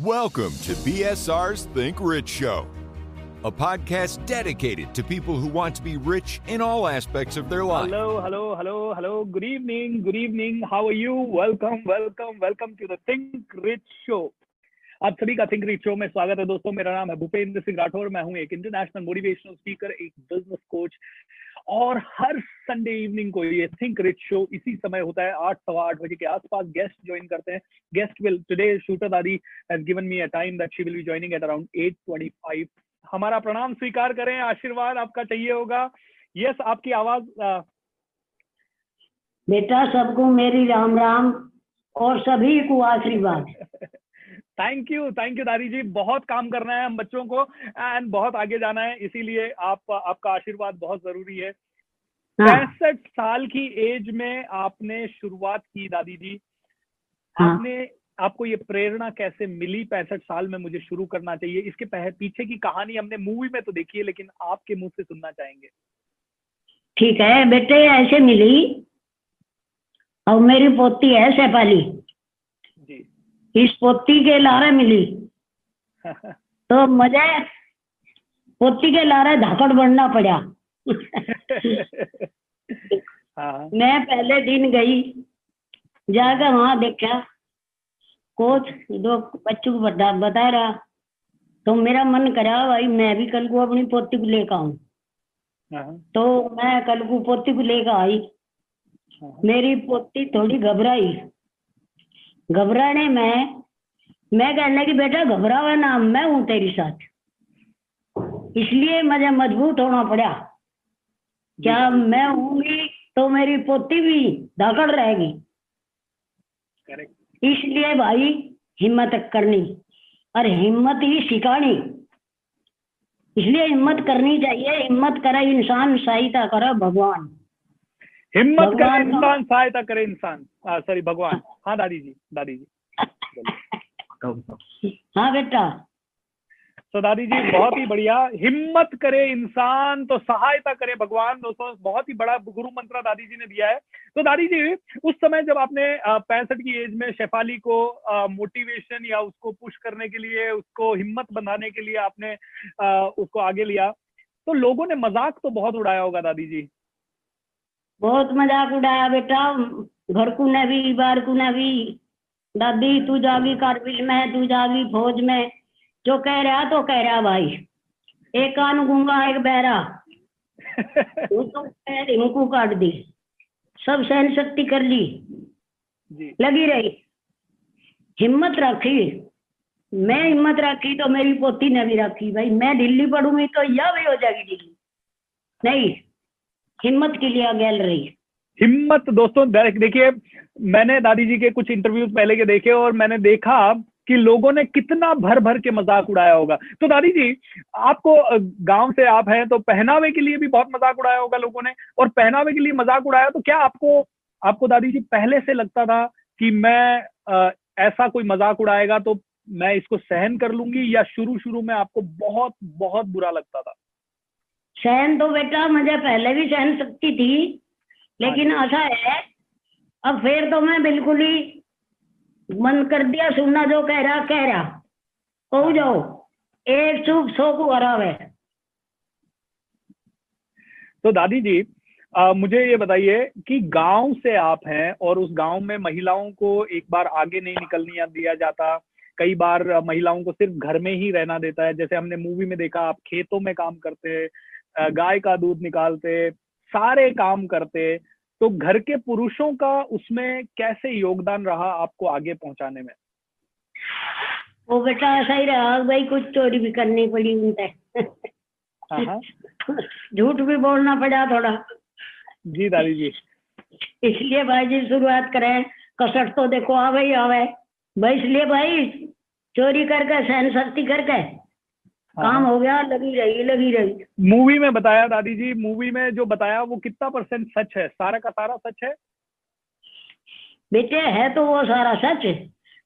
Welcome to BSR's Think Rich Show, a podcast dedicated to people who want to be rich in all aspects of their life. Hello, hello, hello, hello. Good evening, good evening. How are you? Welcome, welcome, welcome to the Think Rich Show. आप सभी का think rich show में स्वागत है दोस्तों मेरा नाम है भूपेंद्र सिंह राठौर मैं हूं एक इंटरनेशनल मोटिवेशनल स्पीकर एक बिजनेस कोच और हर संडे इवनिंग को ये थिंक रिच शो इसी समय होता है आठ सवा आठ बजे के आसपास गेस्ट ज्वाइन करते हैं। Guest will today shooter Dadi has given me a time that she will be joining at around 8:25 हमारा प्रणाम स्वीकार करें आशीर्वाद आपका चाहिए होगा। यस yes, आपकी आवाज़ आ... बेटा सबको मेरी राम राम और सभी को आशीर्वाद। थैंक यू थैंक यू दादी जी बहुत काम करना है हम बच्चों को एंड बहुत आगे जाना है इसीलिए आप आपका आशीर्वाद बहुत ज़रूरी है। हाँ, पैंसठ साल की एज में आपने शुरुआत की दादी जी। हाँ। आपने आपको ये प्रेरणा कैसे मिली पैंसठ साल में मुझे शुरू करना चाहिए? इसके पीछे की कहानी हमने मूवी में तो देखी है लेकिन आपके मुँह से सुनना चाहेंगे। ठीक है बेटे ऐसे मिली और मेरी पोती है शेफाली जी इस पोती के लारे मिली। तो मुझे पोती के लारे धाकड़ बढ़ना पड़ा। हाँ। मैं पहले दिन गई जाकर वहाँ देखा कोच दो बच्चों को बता बता रहा तो मेरा मन करा भाई मैं भी कल को अपनी पोती को लेकर आऊँ। हाँ, तो मैं कल को पोती को लेकर आई। हाँ, मेरी पोती थोड़ी घबराई। घबराने में मैं कहने की बेटा घबरावा ना मैं हूँ तेरे साथ। इसलिए मुझे मज़बूत होना पड़ा। क्या मैं हूँगी तो मेरी पोती भी धाकड़ रहेगी। इसलिए भाई हिम्मत करनी और हिम्मत ही सिखानी। इसलिए हिम्मत करनी चाहिए हिम्मत करे इंसान सहायता करे भगवान। हिम्मत करे इंसान सहायता करे इंसान। सॉरी भगवान। हाँ दादी जी दादी जी हाँ बेटा। तो दादी जी बहुत ही बढ़िया। हिम्मत करे इंसान तो सहायता करे भगवान। दोस्तों बहुत ही बड़ा गुरु मंत्र दादी जी ने दिया है। तो दादी जी उस समय जब आपने पैंसठ की एज में शेफाली को मोटिवेशन या उसको पुश करने के लिए उसको हिम्मत बनाने के लिए आपने अ, उसको आगे लिया तो लोगों ने मज़ाक तो बहुत उड़ाया होगा दादी जी बहुत मज़ाक उड़ाया बेटा। घर को न भी बाहर को न भी दादी तू जागी कारगिल में तू जागी फौज में। जो कह रहा तो कह रहा भाई। एक कान गूँगा एक बहरा। तो इनको काट दी। सब सहन शक्ति कर ली। जी। लगी रही। हिम्मत रखी। मैं हिम्मत रखी तो मेरी पोती ने भी रखी। भाई मैं दिल्ली पढ़ूँगी तो यह भी हो जाएगी दिल्ली नहीं हिम्मत के लिए गैल रही हिम्मत दोस्तों देख- देखिए मैंने दादी जी के कुछ इंटरव्यूज़ पहले के देखे और मैंने देखा कि लोगों ने कितना भर भर के मज़ाक उड़ाया होगा। तो दादी जी आपको गाँव से आप हैं तो पहनावे के लिए भी बहुत मज़ाक उड़ाया होगा लोगों ने। और पहनावे के लिए मज़ाक उड़ाया तो क्या आपको आपको दादी जी पहले से लगता था कि मैं अ, ऐसा कोई मज़ाक उड़ाएगा तो मैं इसको सहन कर लूँगी या शुरू शुरू में आपको बहुत बहुत बुरा लगता था? सहन तो बेटा मुझे पहले भी सहन सकती थी लेकिन ऐसा है अब फिर तो मैं बिल्कुल ही मन कर दिया सुनना जो कह रहा कह रहा। हो जाओ एक चुप सौ को हरावे तो दादी जी अ, मुझे ये बताइए कि गाँव से आप हैं और उस गाँव में महिलाओं को एक बार आगे नहीं निकलने दिया जाता। कई बार महिलाओं को सिर्फ़ घर में ही रहना देता है। जैसे हमने मूवी में देखा आप खेतों में काम करते अ, गाय का दूध निकालते सारे काम करते तो घर के पुरुषों का उसमें कैसे योगदान रहा आपको आगे पहुँचाने में? वो बेटा ऐसा ही रहा भाई कुछ चोरी भी करनी पड़ी उनसे। हाँ हाँ। झूठ भी बोलना पड़ा थोड़ा। जी दादी जी। इसलिए भाई जी शुरुआत करें कसर तो देखो आवे ही आवे भाई इसलिए भाई चोरी करके सहन शक्ति करके। काम हाँ। हो गया लगी रही लगी रही। मूवी में बताया दादी जी मूवी में जो बताया वो कितना परसेंट सच है? सारा का सारा सच है? बेटे है तो वो सारा सच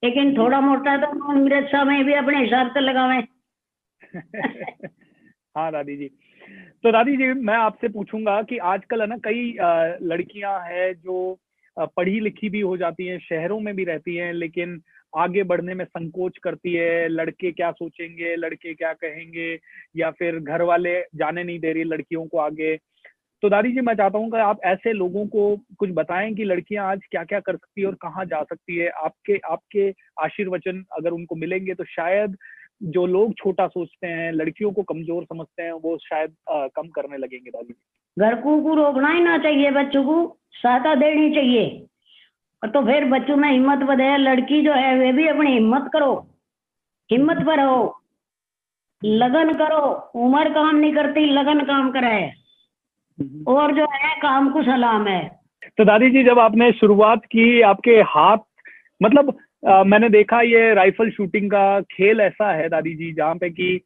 लेकिन थोड़ा मोटा तो अमृत में भी अपने हिसाब से लगावे। हाँ दादी जी। तो दादी जी मैं आपसे पूछूँगा कि आजकल है ना कई लड़कियाँ हैं जो पढ़ी लिखी भी हो जाती हैं शहरों में भी रहती हैं लेकिन आगे बढ़ने में संकोच करती है लड़के क्या सोचेंगे लड़के क्या कहेंगे या फिर घर वाले जाने नहीं दे रही लड़कियों को आगे। तो दादी जी मैं चाहता हूँ कि आप ऐसे लोगों को कुछ बताएँ कि लड़कियाँ आज क्या क्या कर सकती है और कहाँ जा सकती है। आपके आपके आशीर्वचन अगर उनको मिलेंगे तो शायद जो लोग छोटा सोचते हैं लड़कियों को कमज़ोर समझते हैं वो शायद आ, कम करने लगेंगे दादी घर को रोकना ही ना चाहिए बच्चों को सहायता देनी चाहिए। तो फिर बच्चों में हिम्मत बढ़े लड़की जो है वे भी अपनी हिम्मत करो। हिम्मत पर हो लगन करो। उम्र काम नहीं करती लगन काम करे। हम्म। और जो है काम को सलाम है। तो दादी जी जब आपने शुरुआत की आपके हाथ मतलब आ, मैंने देखा ये राइफल शूटिंग का खेल ऐसा है दादी जी जहाँ पे कि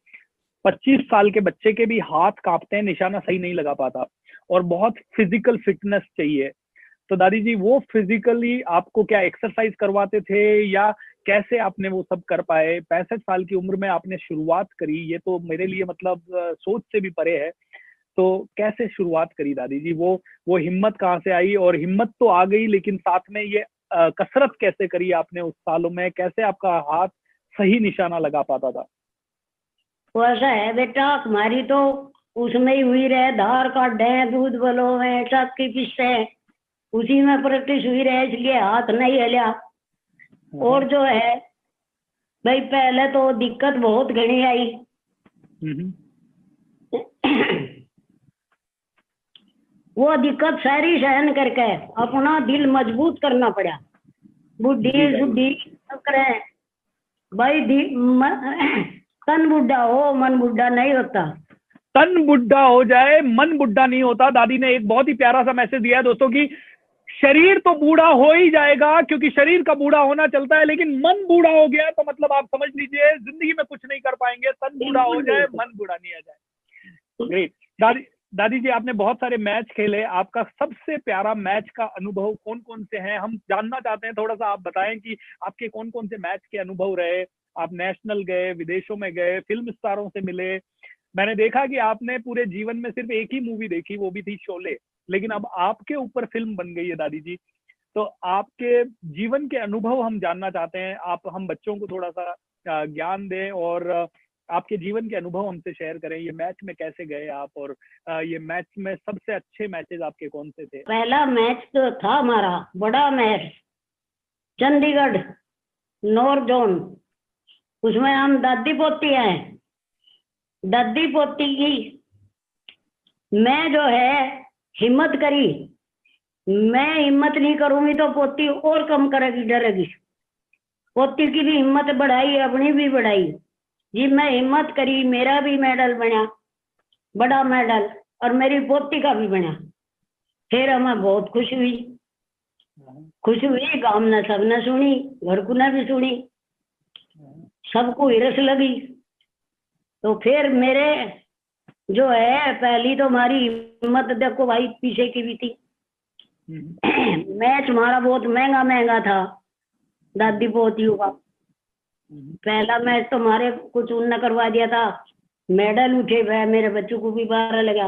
25 साल के बच्चे के भी हाथ कांपते हैं निशाना सही नहीं लगा पाता। और बहुत फ़िज़िकल फिटनेस चाहिए। तो दादी जी वो फिजिकली आपको क्या एक्सरसाइज करवाते थे या कैसे आपने वो सब कर पाए? पैंसठ साल की उम्र में आपने शुरुआत करी, ये तो मेरे लिए मतलब सोच से भी परे है। तो कैसे शुरुआत करी दादी जी वो वो हिम्मत कहाँ से आई? और हिम्मत तो आ गई, लेकिन साथ में ये कसरत कैसे करी आपने उस सालों में? कैसे आपका हाथ सही निशाना लगा पाता था? वो ऐसा है बेटा, हमारी तो उसमें ही हुई रहे, धार काटे दूध बलो है चक्की पिसते उसी में प्रैक्टिस हुई रहे इसलिए हाथ नहीं हिला। हम्म। और जो है भाई पहले तो दिक्कत बहुत घनी आई। हम्म। वो दिक्कत सारी सहन करके अपना दिल मज़बूत करना पड़ा। बुद्धि शुद्धि करे भाई तन बुढ़ा हो मन बुढ़ा नहीं होता। तन बुढ़ा हो जाए मन बुढ़ा नहीं होता। दादी ने एक बहुत ही प्यारा सा मैसेज दिया है दोस्तों की शरीर तो बूढ़ा हो ही जाएगा क्योंकि शरीर का बूढ़ा होना चलता है लेकिन मन बूढ़ा हो गया तो मतलब आप समझ लीजिए ज़िंदगी में कुछ नहीं कर पाएँगे तन बूढ़ा हो जाए मन बूढ़ा नहीं आ जाए। ग्रेट दादी दादी जी आपने बहुत सारे मैच खेले आपका सबसे प्यारा मैच का अनुभव कौन कौन से हैं? हम जानना चाहते हैं थोड़ा सा आप बताएँ कि आपके कौन कौन से मैच के अनुभव रहे? आप नेशनल गए विदेशों में गए फ़िल्म स्टारों से मिले मैंने देखा कि आपने पूरे जीवन में सिर्फ़ एक ही मूवी देखी, वो भी थी शोले। लेकिन अब आपके ऊपर फ़िल्म बन गई है दादी जी तो आपके जीवन के अनुभव हम जानना चाहते हैं। आप, हम बच्चों को थोड़ा सा ज्ञान दें और आपके जीवन के अनुभव हमसे शेयर करें। ये मैच में कैसे गए आप और ये मैच में सबसे अच्छे मैचेस आपके कौन से थे? पहला मैच तो था हमारा बड़ा मैच चंडीगढ़ नॉर्थ जोन उसमें हम दादी पोती हैं। दादी पोती की। मैं जो है, हिम्मत करी। मैं हिम्मत नहीं करूँगी तो पोती और कम करेगी, डरेगी। पोती की भी हिम्मत बढ़ाई, अपनी भी बढ़ाई। जी, मैं हिम्मत करी, मेरा भी मेडल बना, बड़ा मेडल, और मेरी पोती का भी बना। फिर हमें बहुत खुश हुई। खुश हुई, गाँव ने सबने सुनी, घर को ने भी सुनी। सबको हिरस लगी। तो फिर मेरे जो है, पहली तो हमारी हिम्मत, देखो भाई, पीछे की भी थी। मैच हमारा बहुत, महँगा महँगा था। दादी पोतियों का पहला मैच तो हमारे कुछ उन करवा दिया था। मेडल उठे हुए मेरे बच्चों को भी बारह लगा।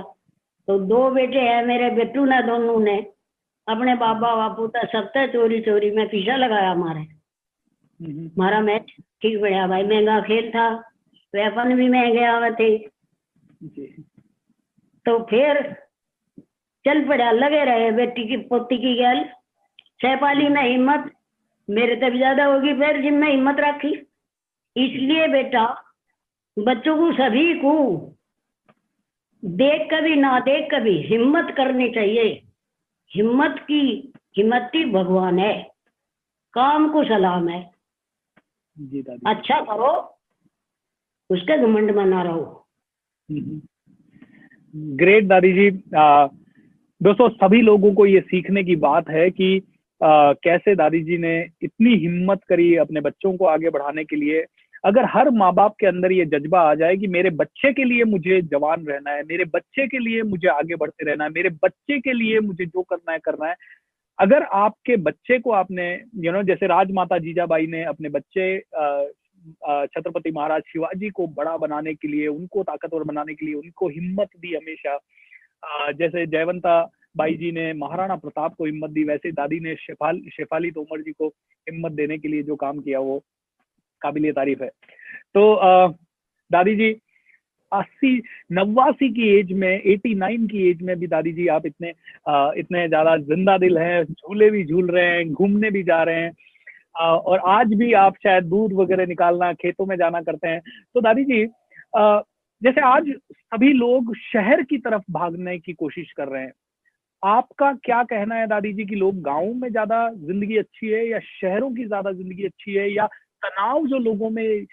तो दो बेटे हैं मेरे, बेटू ने, दोनों ने। अपने बाबा, बापू तक सब चोरी चोरी में पीछा लगाया हमारे। हमारा मैच, ठीक बढ़िया भाई, महँगा खेल था। वेपन भी महँगे आवे थे। तो फिर चल पड़ा लगे रहे बेटी की पोती की गल। छह में हिम्मत मेरे तब ज़्यादा होगी फिर जिम में हिम्मत रखी। इसलिए बेटा बच्चों को सभी को देख कभी ना देख कभी हिम्मत करनी चाहिए। हिम्मत की हिम्मती भगवान है। काम को सलाम है। जी अच्छा करो। उसके घमंड में ना रहो ग्रेट दादी जी दोस्तों सभी लोगों को ये सीखने की बात है कि आ, कैसे दादी जी ने इतनी हिम्मत करी अपने बच्चों को आगे बढ़ाने के लिए। अगर हर माँ बाप के अंदर ये जज्बा आ जाए कि मेरे बच्चे के लिए मुझे जवान रहना है मेरे बच्चे के लिए मुझे आगे बढ़ते रहना है मेरे बच्चे के लिए मुझे जो करना है करना है। अगर आपके बच्चे को आपने यू नो जैसे राजमाता जीजाबाई ने अपने बच्चे छत्रपति महाराज शिवाजी को बड़ा बनाने के लिए उनको ताकतवर बनाने के लिए उनको हिम्मत दी हमेशा। जैसे जयवंता बाई जी ने महाराणा प्रताप को हिम्मत दी वैसे दादी ने शेफाल शेफाली तोमर जी को हिम्मत देने के लिए जो काम किया वो काबिल तारीफ़ है। तो दादी जी अस्सी नवासी की एज में एटी नाइन की एज में भी दादी जी आप इतने आ, इतने ज़्यादा ज़िंदा दिल हैं झूले भी झूल रहे हैं घूमने भी जा रहे हैं। और आज भी आप शायद दूध वगैरह निकालना, खेतों में जाना करते हैं। तो दादी जी जैसे आज सभी लोग शहर की तरफ़ भागने की कोशिश कर रहे हैं। आपका क्या कहना है दादी जी कि लोग गाँव में ज़्यादा ज़िंदगी अच्छी है या शहरों की ज़्यादा ज़िंदगी अच्छी है या तनाव जो लोगों में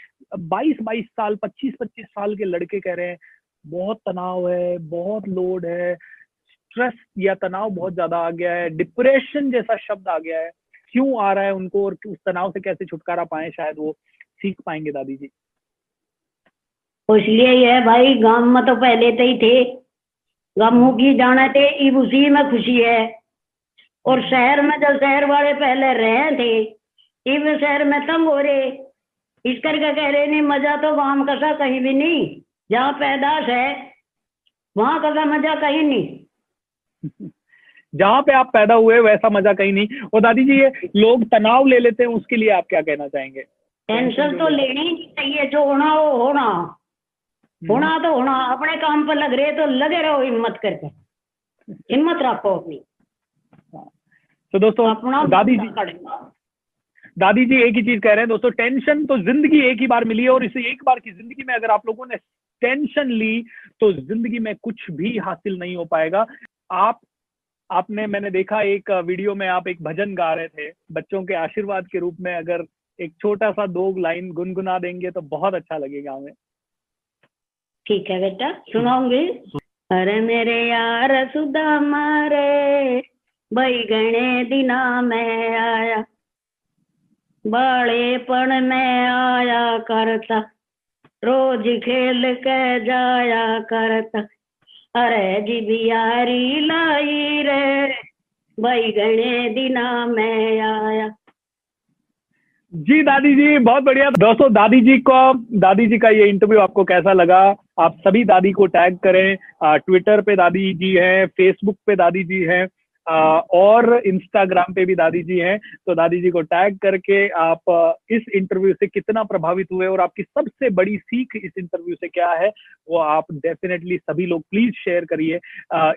22-22 साल 25-25 साल के लड़के कह रहे हैं, बहुत तनाव है, बहुत लोड है, स्ट्रेस या तनाव बहुत ज़्यादा आ गया है, डिप्रेशन जैसा शब्द आ गया है। क्यों आ रहा है उनको और उस तनाव से कैसे छुटकारा पाए? शायद वो सीख पाएँगे दादी जी। इसलिए ही है भाई गाँव में तो पहले तो ही थे। गमू की जाने थे, इब उसी में खुशी है। और शहर में जब शहर वाले पहले रहे थे, इब शहर में तंग हो रहे। इस करके कह रहे, नहीं, मज़ा तो वहाँ कसा कहीं भी नहीं। जहाँ पैदाश है, वहाँ कसा मज़ा कहीं नहीं। जहाँ पे आप पैदा हुए वैसा मज़ा कहीं नहीं। और दादी जी ये लोग तनाव ले लेते हैं उसके लिए आप क्या कहना चाहेंगे? टेंशन तो लेनी ही चाहिए जो होना हो होना। हम्म। होना तो होना अपने काम पर लग रहे तो लगे रहो हिम्मत करके। हिम्मत रखो अपनी। तो दोस्तों अपना दादी जी दादी जी एक ही चीज़ कह रहे हैं दोस्तों टेंशन तो ज़िंदगी एक ही बार मिली है और इसे एक बार की ज़िंदगी में अगर आप लोगों ने टेंशन ली तो ज़िंदगी में कुछ भी हासिल नहीं हो पाएगा। आप आपने, मैंने देखा एक वीडियो में आप एक भजन गा रहे थे, बच्चों के आशीर्वाद के रूप में अगर एक छोटा सा दो लाइन गुनगुना देंगे तो बहुत अच्छा लगेगा हमें। ठीक है बेटा, सुनाऊँगी। अरे मेरे यार, सुधा मारे, भाई गणे दिना में आया बाड़ेपन में आया करता, रोज खेल के जाया करता। अरे जी बिहारी लाई रे। भाई गणे दिना मैं आया। जी, दादी जी, बहुत बढ़िया। दोस्तों, दादी जी को, दादी जी का ये इंटरव्यू आपको कैसा लगा? आप सभी दादी को टैग करें। ट्विटर पे दादी जी हैं फेसबुक पे दादी जी हैं। और इंस्टाग्राम पे भी दादी जी हैं तो दादी जी को टैग करके आप इस इंटरव्यू से कितना प्रभावित हुए और आपकी सबसे बड़ी सीख इस इंटरव्यू से क्या है, वो आप डेफिनेटली सभी लोग प्लीज़ शेयर करिए।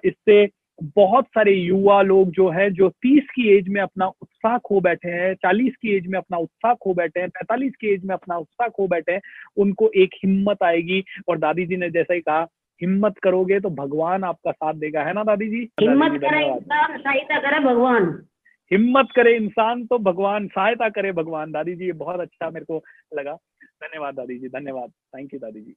इससे बहुत सारे युवा लोग जो है, जो तीस की एज में अपना उत्साह खो बैठे हैं, चालीस की एज में अपना उत्साह खो बैठे हैं, पैंतालीस की एज में अपना उत्साह खो बैठे हैं, उनको एक हिम्मत आएगी। और दादी जी ने जैसा ही कहा हिम्मत करोगे तो भगवान आपका साथ देगा। है ना दादी जी? हिम्मत करे इंसान सहायता करे भगवान। हिम्मत करे इंसान तो भगवान सहायता करे भगवान। दादी जी ये बहुत अच्छा मेरे को लगा। धन्यवाद दादी जी धन्यवाद। थैंक यू दादी जी।